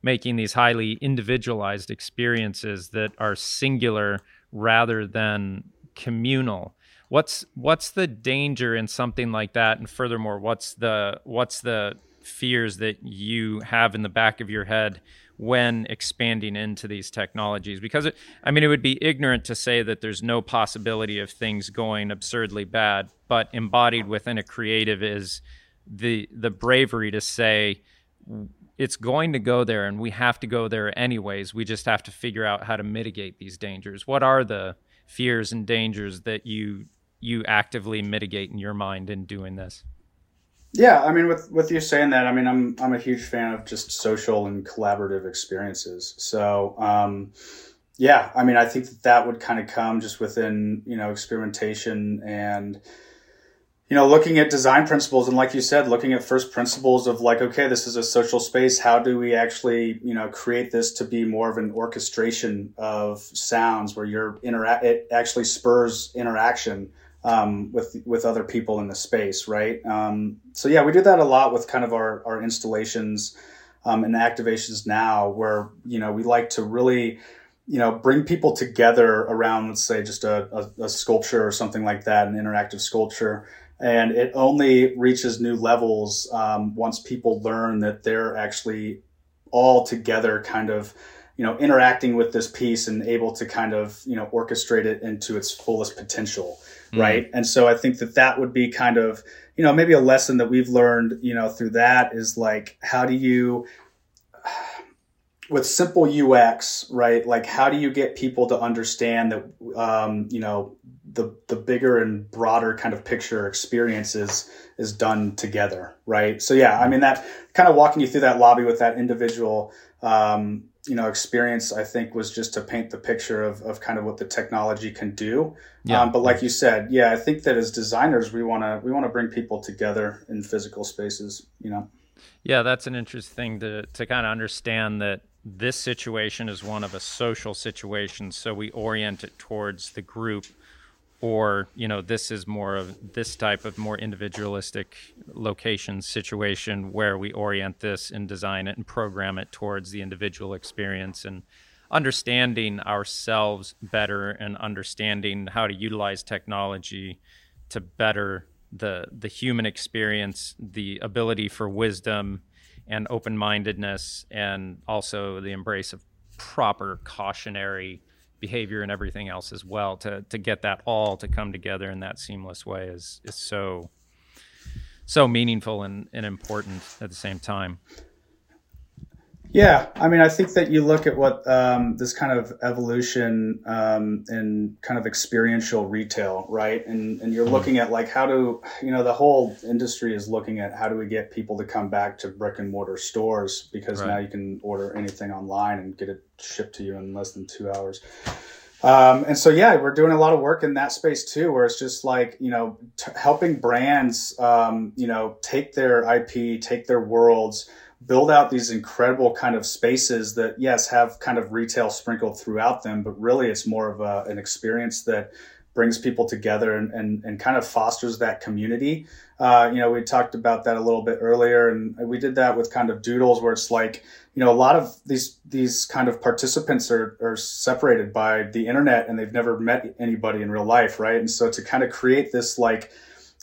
making these highly individualized experiences that are singular rather than communal what's what's the danger in something like that? And furthermore what's the what's the fears that you have in the back of your head when expanding into these technologies? Because it, i mean it would be ignorant to say that there's no possibility of things going absurdly bad but embodied within a creative is the the bravery to say it's going to go there and we have to go there anyways. We just have to figure out how to mitigate these dangers. What are the fears and dangers that you you actively mitigate in your mind in doing this yeah, I mean, with with you saying that, I mean, I'm I'm a huge fan of just social and collaborative experiences. So, um, yeah, I mean, I think that that would kind of come just within you know experimentation and you know looking at design principles and like you said, looking at first principles of like, okay, this is a social space. How do we actually you know create this to be more of an orchestration of sounds where you're interact? It actually spurs interaction um, with with other people in the space, right? Um, so yeah, we do that a lot with kind of our our installations um, and activations now, where you know we like to really you know bring people together around, let's say, just a, a, a sculpture or something like that, an interactive sculpture. And it only reaches new levels um, once people learn that they're actually all together, kind of you know interacting with this piece and able to kind of you know orchestrate it into its fullest potential mm. right and so i think that that would be kind of you know maybe a lesson that we've learned you know through that is like how do you with simple ux right like how do you get people to understand that um, you know the the bigger and broader kind of picture experiences is done together right so yeah i mean that kind of walking you through that lobby with that individual um, you know experience i think was just to paint the picture of, of kind of what the technology can do. Yeah. Um, but like you said yeah i think that as designers we want to we want to bring people together in physical spaces you know? Yeah that's an interesting thing to to kind of understand that this situation is one of a social situation so we orient it towards the group or you know this is more of this type of more individualistic location situation where we orient this and design it and program it towards the individual experience and understanding ourselves better and understanding how to utilize technology to better the the human experience the ability for wisdom and open-mindedness and also the embrace of proper cautionary behavior and everything else as well to to get that all to come together in that seamless way is is so so meaningful and, and important at the same time yeah i mean i think that you look at what um, this kind of evolution um, in kind of experiential retail right and and you're mm-hmm. looking at like how do you know the whole industry is looking at how do we get people to come back to brick and mortar stores because right. now you can order anything online and get it shipped to you in less than two hours um, and so, yeah, we're doing a lot of work in that space too, where it's just like, you know, t- helping brands, um, you know, take their IP, take their worlds, build out these incredible kind of spaces that, yes, have kind of retail sprinkled throughout them, but really it's more of a, an experience that brings people together and, and, and kind of fosters that community. Uh, you know, we talked about that a little bit earlier, and we did that with kind of doodles, where it's like, you know, a lot of these these kind of participants are are separated by the internet, and they've never met anybody in real life, right? And so to kind of create this like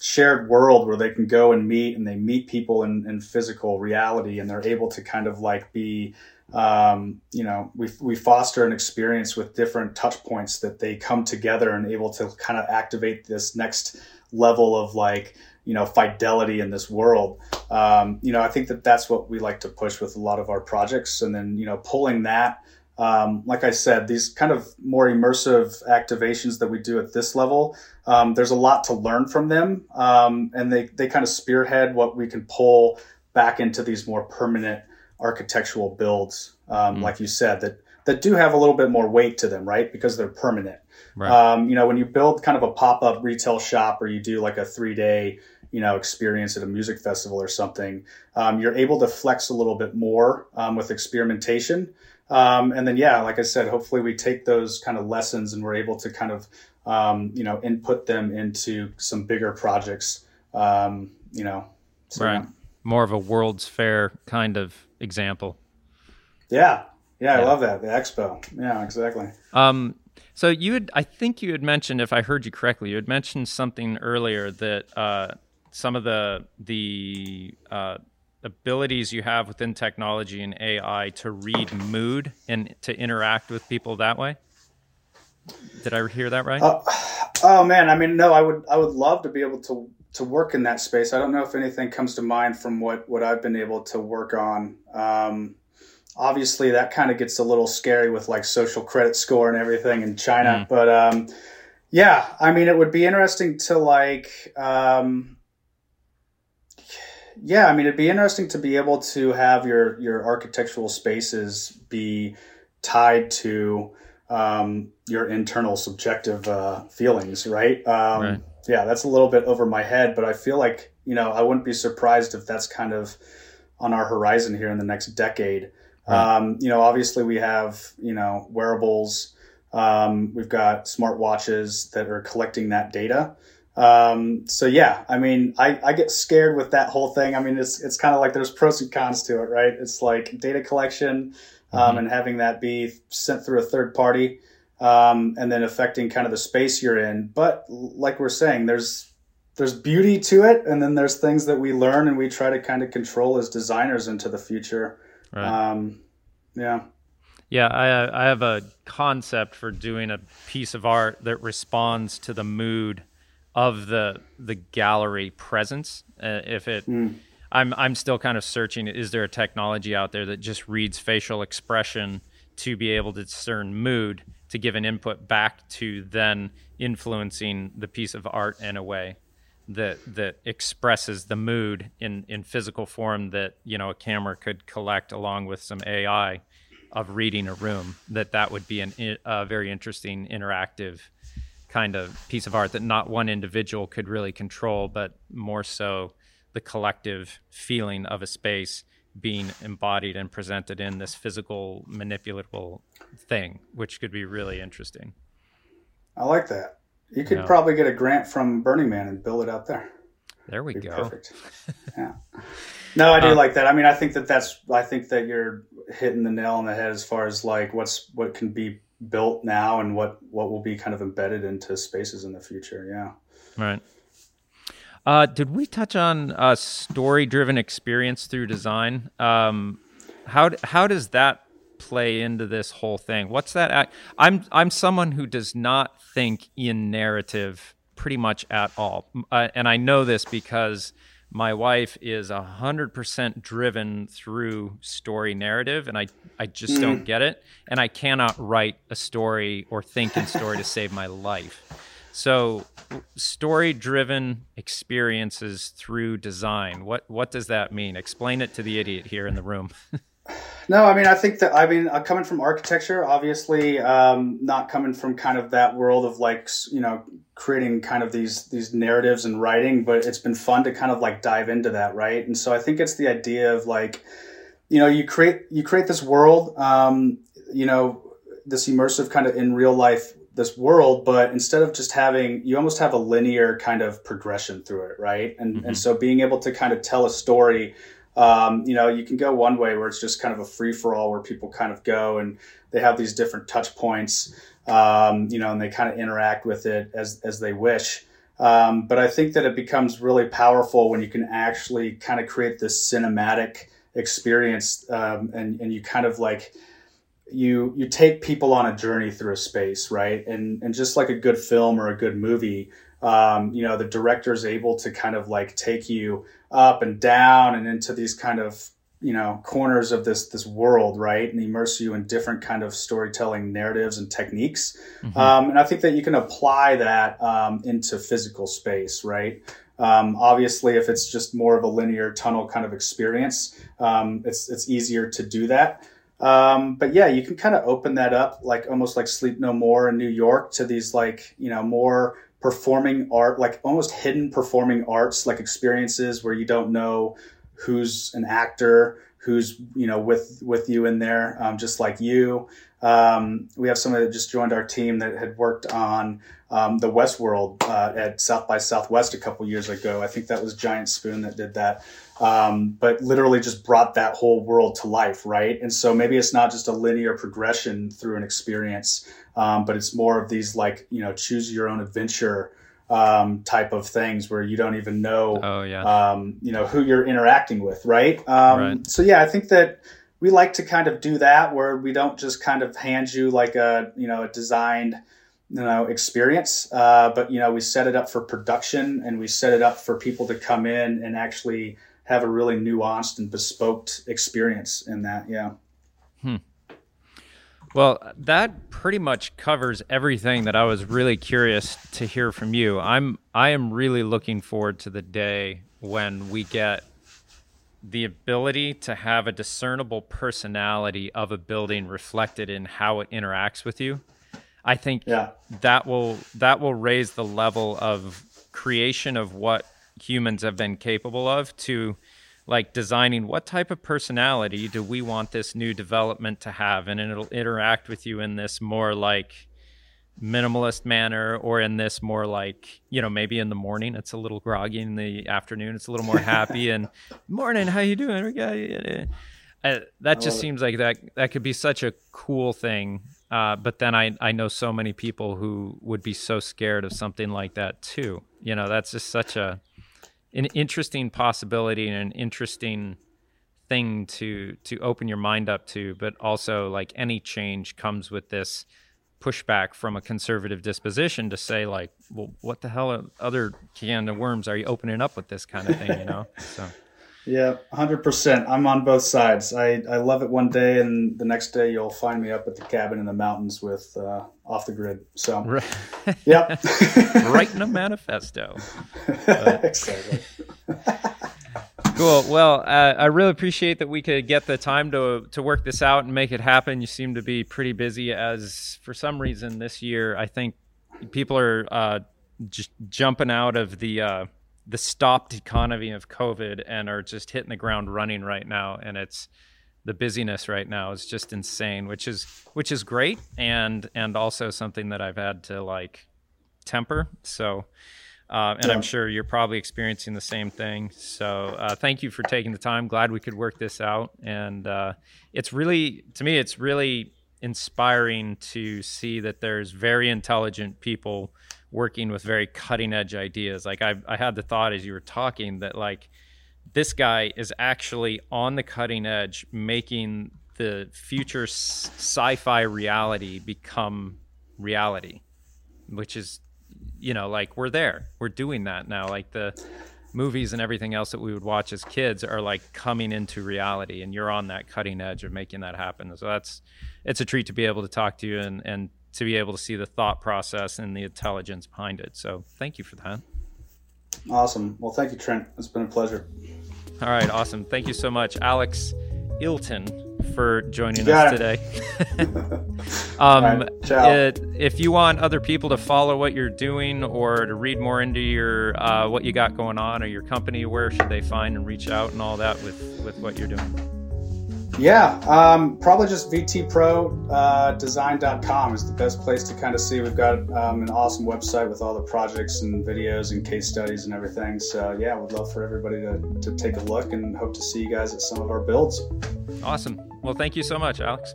shared world where they can go and meet, and they meet people in, in physical reality, and they're able to kind of like be um, you know, we, we foster an experience with different touch points that they come together and able to kind of activate this next level of like you know fidelity in this world. Um, you know i think that that's what we like to push with a lot of our projects and then you know pulling that um, like i said these kind of more immersive activations that we do at this level um, there's a lot to learn from them um, and they, they kind of spearhead what we can pull back into these more permanent architectural builds mm-hmm. like you said that that do have a little bit more weight to them right because they're permanent Right. Um, you know, when you build kind of a pop up retail shop or you do like a three day, you know experience at a music festival or something. Um, you're able to flex a little bit more um, with experimentation, um, and then yeah, like I said, hopefully we take those kind of lessons and we're able to kind of um, you know input them into some bigger projects. Um, you know, so, right. More of a World's Fair kind of example. Yeah, yeah, I love that the expo. Yeah, exactly. Um, so you had, I think you had mentioned, if I heard you correctly, you had mentioned something earlier that uh, some of the the uh, abilities you have within technology and AI to read mood and to interact with people that way. Did I hear that right? Uh, oh man, I mean, no, I would I would love to be able to to work in that space. I don't know if anything comes to mind from what what I've been able to work on. Um, obviously that kind of gets a little scary with like social credit score and everything in China. Mm. But um, yeah, I mean, it would be interesting to like, um, yeah, I mean, it'd be interesting to be able to have your your architectural spaces be tied to um, your internal subjective uh, feelings, right? Um, right? Yeah, that's a little bit over my head, but I feel like you know I wouldn't be surprised if that's kind of on our horizon here in the next decade. Right. Um, you know, obviously we have, you know, wearables. Um, we've got smartwatches that are collecting that data. Um, so yeah, I mean, I, I get scared with that whole thing. I mean, it's, it's kind of like there's pros and cons to it, right? It's like data collection, um, mm-hmm. and having that be sent through a third party, um, and then affecting kind of the space you're in. But like we're saying, there's, there's beauty to it. And then there's things that we learn and we try to kind of control as designers into the future. Right. Um, yeah. Yeah, I I have a concept for doing a piece of art that responds to the mood of the the gallery presence. Uh, if it, mm. I'm I'm still kind of searching. Is there a technology out there that just reads facial expression to be able to discern mood to give an input back to then influencing the piece of art in a way? that that expresses the mood in in physical form that you know a camera could collect along with some AI of reading a room that that would be an, a very interesting interactive kind of piece of art that not one individual could really control but more so the collective feeling of a space being embodied and presented in this physical manipulatable thing which could be really interesting i like that you could yeah. probably get a grant from Burning Man and build it out there. There we go. Perfect. Yeah. No, I do um, like that. I mean, I think that that's. I think that you're hitting the nail on the head as far as like what's what can be built now and what what will be kind of embedded into spaces in the future. Yeah. Right. Uh, did we touch on uh, story driven experience through design? Um, how how does that play into this whole thing? What's that? Act? I'm I'm someone who does not think in narrative pretty much at all, uh, and I know this because my wife is a hundred percent driven through story narrative, and I I just mm. don't get it, and I cannot write a story or think in story to save my life. So, story driven experiences through design. What what does that mean? Explain it to the idiot here in the room. No, I mean, I think that I mean, uh, coming from architecture, obviously, um, not coming from kind of that world of like you know creating kind of these these narratives and writing, but it's been fun to kind of like dive into that, right? And so I think it's the idea of like, you know, you create you create this world, um, you know, this immersive kind of in real life this world, but instead of just having, you almost have a linear kind of progression through it, right? And mm-hmm. and so being able to kind of tell a story um, you know, you can go one way where it's just kind of a free for all where people kind of go and they have these different touch points, um, you know, and they kind of interact with it as, as they wish. Um, but I think that it becomes really powerful when you can actually kind of create this cinematic experience um, and, and you kind of like, you you take people on a journey through a space, right? And and just like a good film or a good movie, um, you know, the director is able to kind of like take you up and down and into these kind of you know corners of this this world right? And immerse you in different kind of storytelling narratives and techniques. Mm-hmm. um, and i think that you can apply that um, into physical space right? Um, obviously if it's just more of a linear tunnel kind of experience um, it's it's easier to do that. Um, but yeah you can kind of open that up like almost like sleep no more in new york to these like you know more performing art, like almost hidden performing arts, like experiences where you don't know who's an actor, who's you know with with you in there, um, just like you. Um, we have somebody that just joined our team that had worked on um, the Westworld uh, at South by Southwest a couple years ago. I think that was Giant Spoon that did that. Um, but literally just brought that whole world to life, right? And so maybe it's not just a linear progression through an experience, um, but it's more of these like you know choose your own adventure um, type of things where you don't even know, oh, yeah. um, you know, who you're interacting with, right? Um, Right. So yeah, I think that we like to kind of do that where we don't just kind of hand you like a you know a designed you know experience, uh, but you know we set it up for production and we set it up for people to come in and actually have a really nuanced and bespoke experience in that. Yeah. Well, that pretty much covers everything that I was really curious to hear from you. I'm I am really looking forward to the day when we get the ability to have a discernible personality of a building reflected in how it interacts with you. I think Yeah. that will that will raise the level of creation of what humans have been capable of to like designing what type of personality do we want this new development to have? And it'll interact with you in this more like minimalist manner or in this more like you know maybe in the morning it's a little groggy in the afternoon it's a little more happy and morning how you doing? Uh, that just it. seems like that that could be such a cool thing uh, but then I, I know so many people who would be so scared of something like that too. You know that's just such a an interesting possibility and an interesting thing to to open your mind up to but also like any change comes with this pushback from a conservative disposition to say like well what the hell other can of worms are you opening up with this kind of thing you know? So Yeah, hundred percent. I'm on both sides. I, I love it one day, and the next day you'll find me up at the cabin in the mountains with uh, off the grid. So, right, yep, writing a manifesto exactly. Cool. Well, uh, I really appreciate that we could get the time to to work this out and make it happen. You seem to be pretty busy, as for some reason this year, I think people are uh, just jumping out of the uh, the stopped economy of COVID and are just hitting the ground running right now. And it's the busyness right now is just insane, which is which is great, and and also something that I've had to like temper. So. Uh, and I'm sure you're probably experiencing the same thing. So uh, thank you for taking the time. Glad we could work this out. And uh, it's really, to me, it's really inspiring to see that there's very intelligent people working with very cutting edge ideas. Like I, I had the thought as you were talking that like this guy is actually on the cutting edge, making the future sci-fi reality become reality, which is you know like we're there. We're doing that now. Like the movies and everything else that we would watch as kids are like coming into reality and you're on that cutting edge of making that happen. So that's it's a treat to be able to talk to you and and to be able to see the thought process and the intelligence behind it so thank you for that Awesome. Well, thank you, Trent. It's been a pleasure. all right awesome thank you so much alex ilton for joining us it. today um, right, it- if you want other people to follow what you're doing or to read more into your uh, what you got going on or your company where should they find and reach out and all that with with what you're doing Yeah, um, probably just vtprodesign.com is the best place to kind of see. We've got um, an awesome website with all the projects and videos and case studies and everything. So, yeah, would love for everybody to, to take a look and hope to see you guys at some of our builds. awesome well thank you so much alex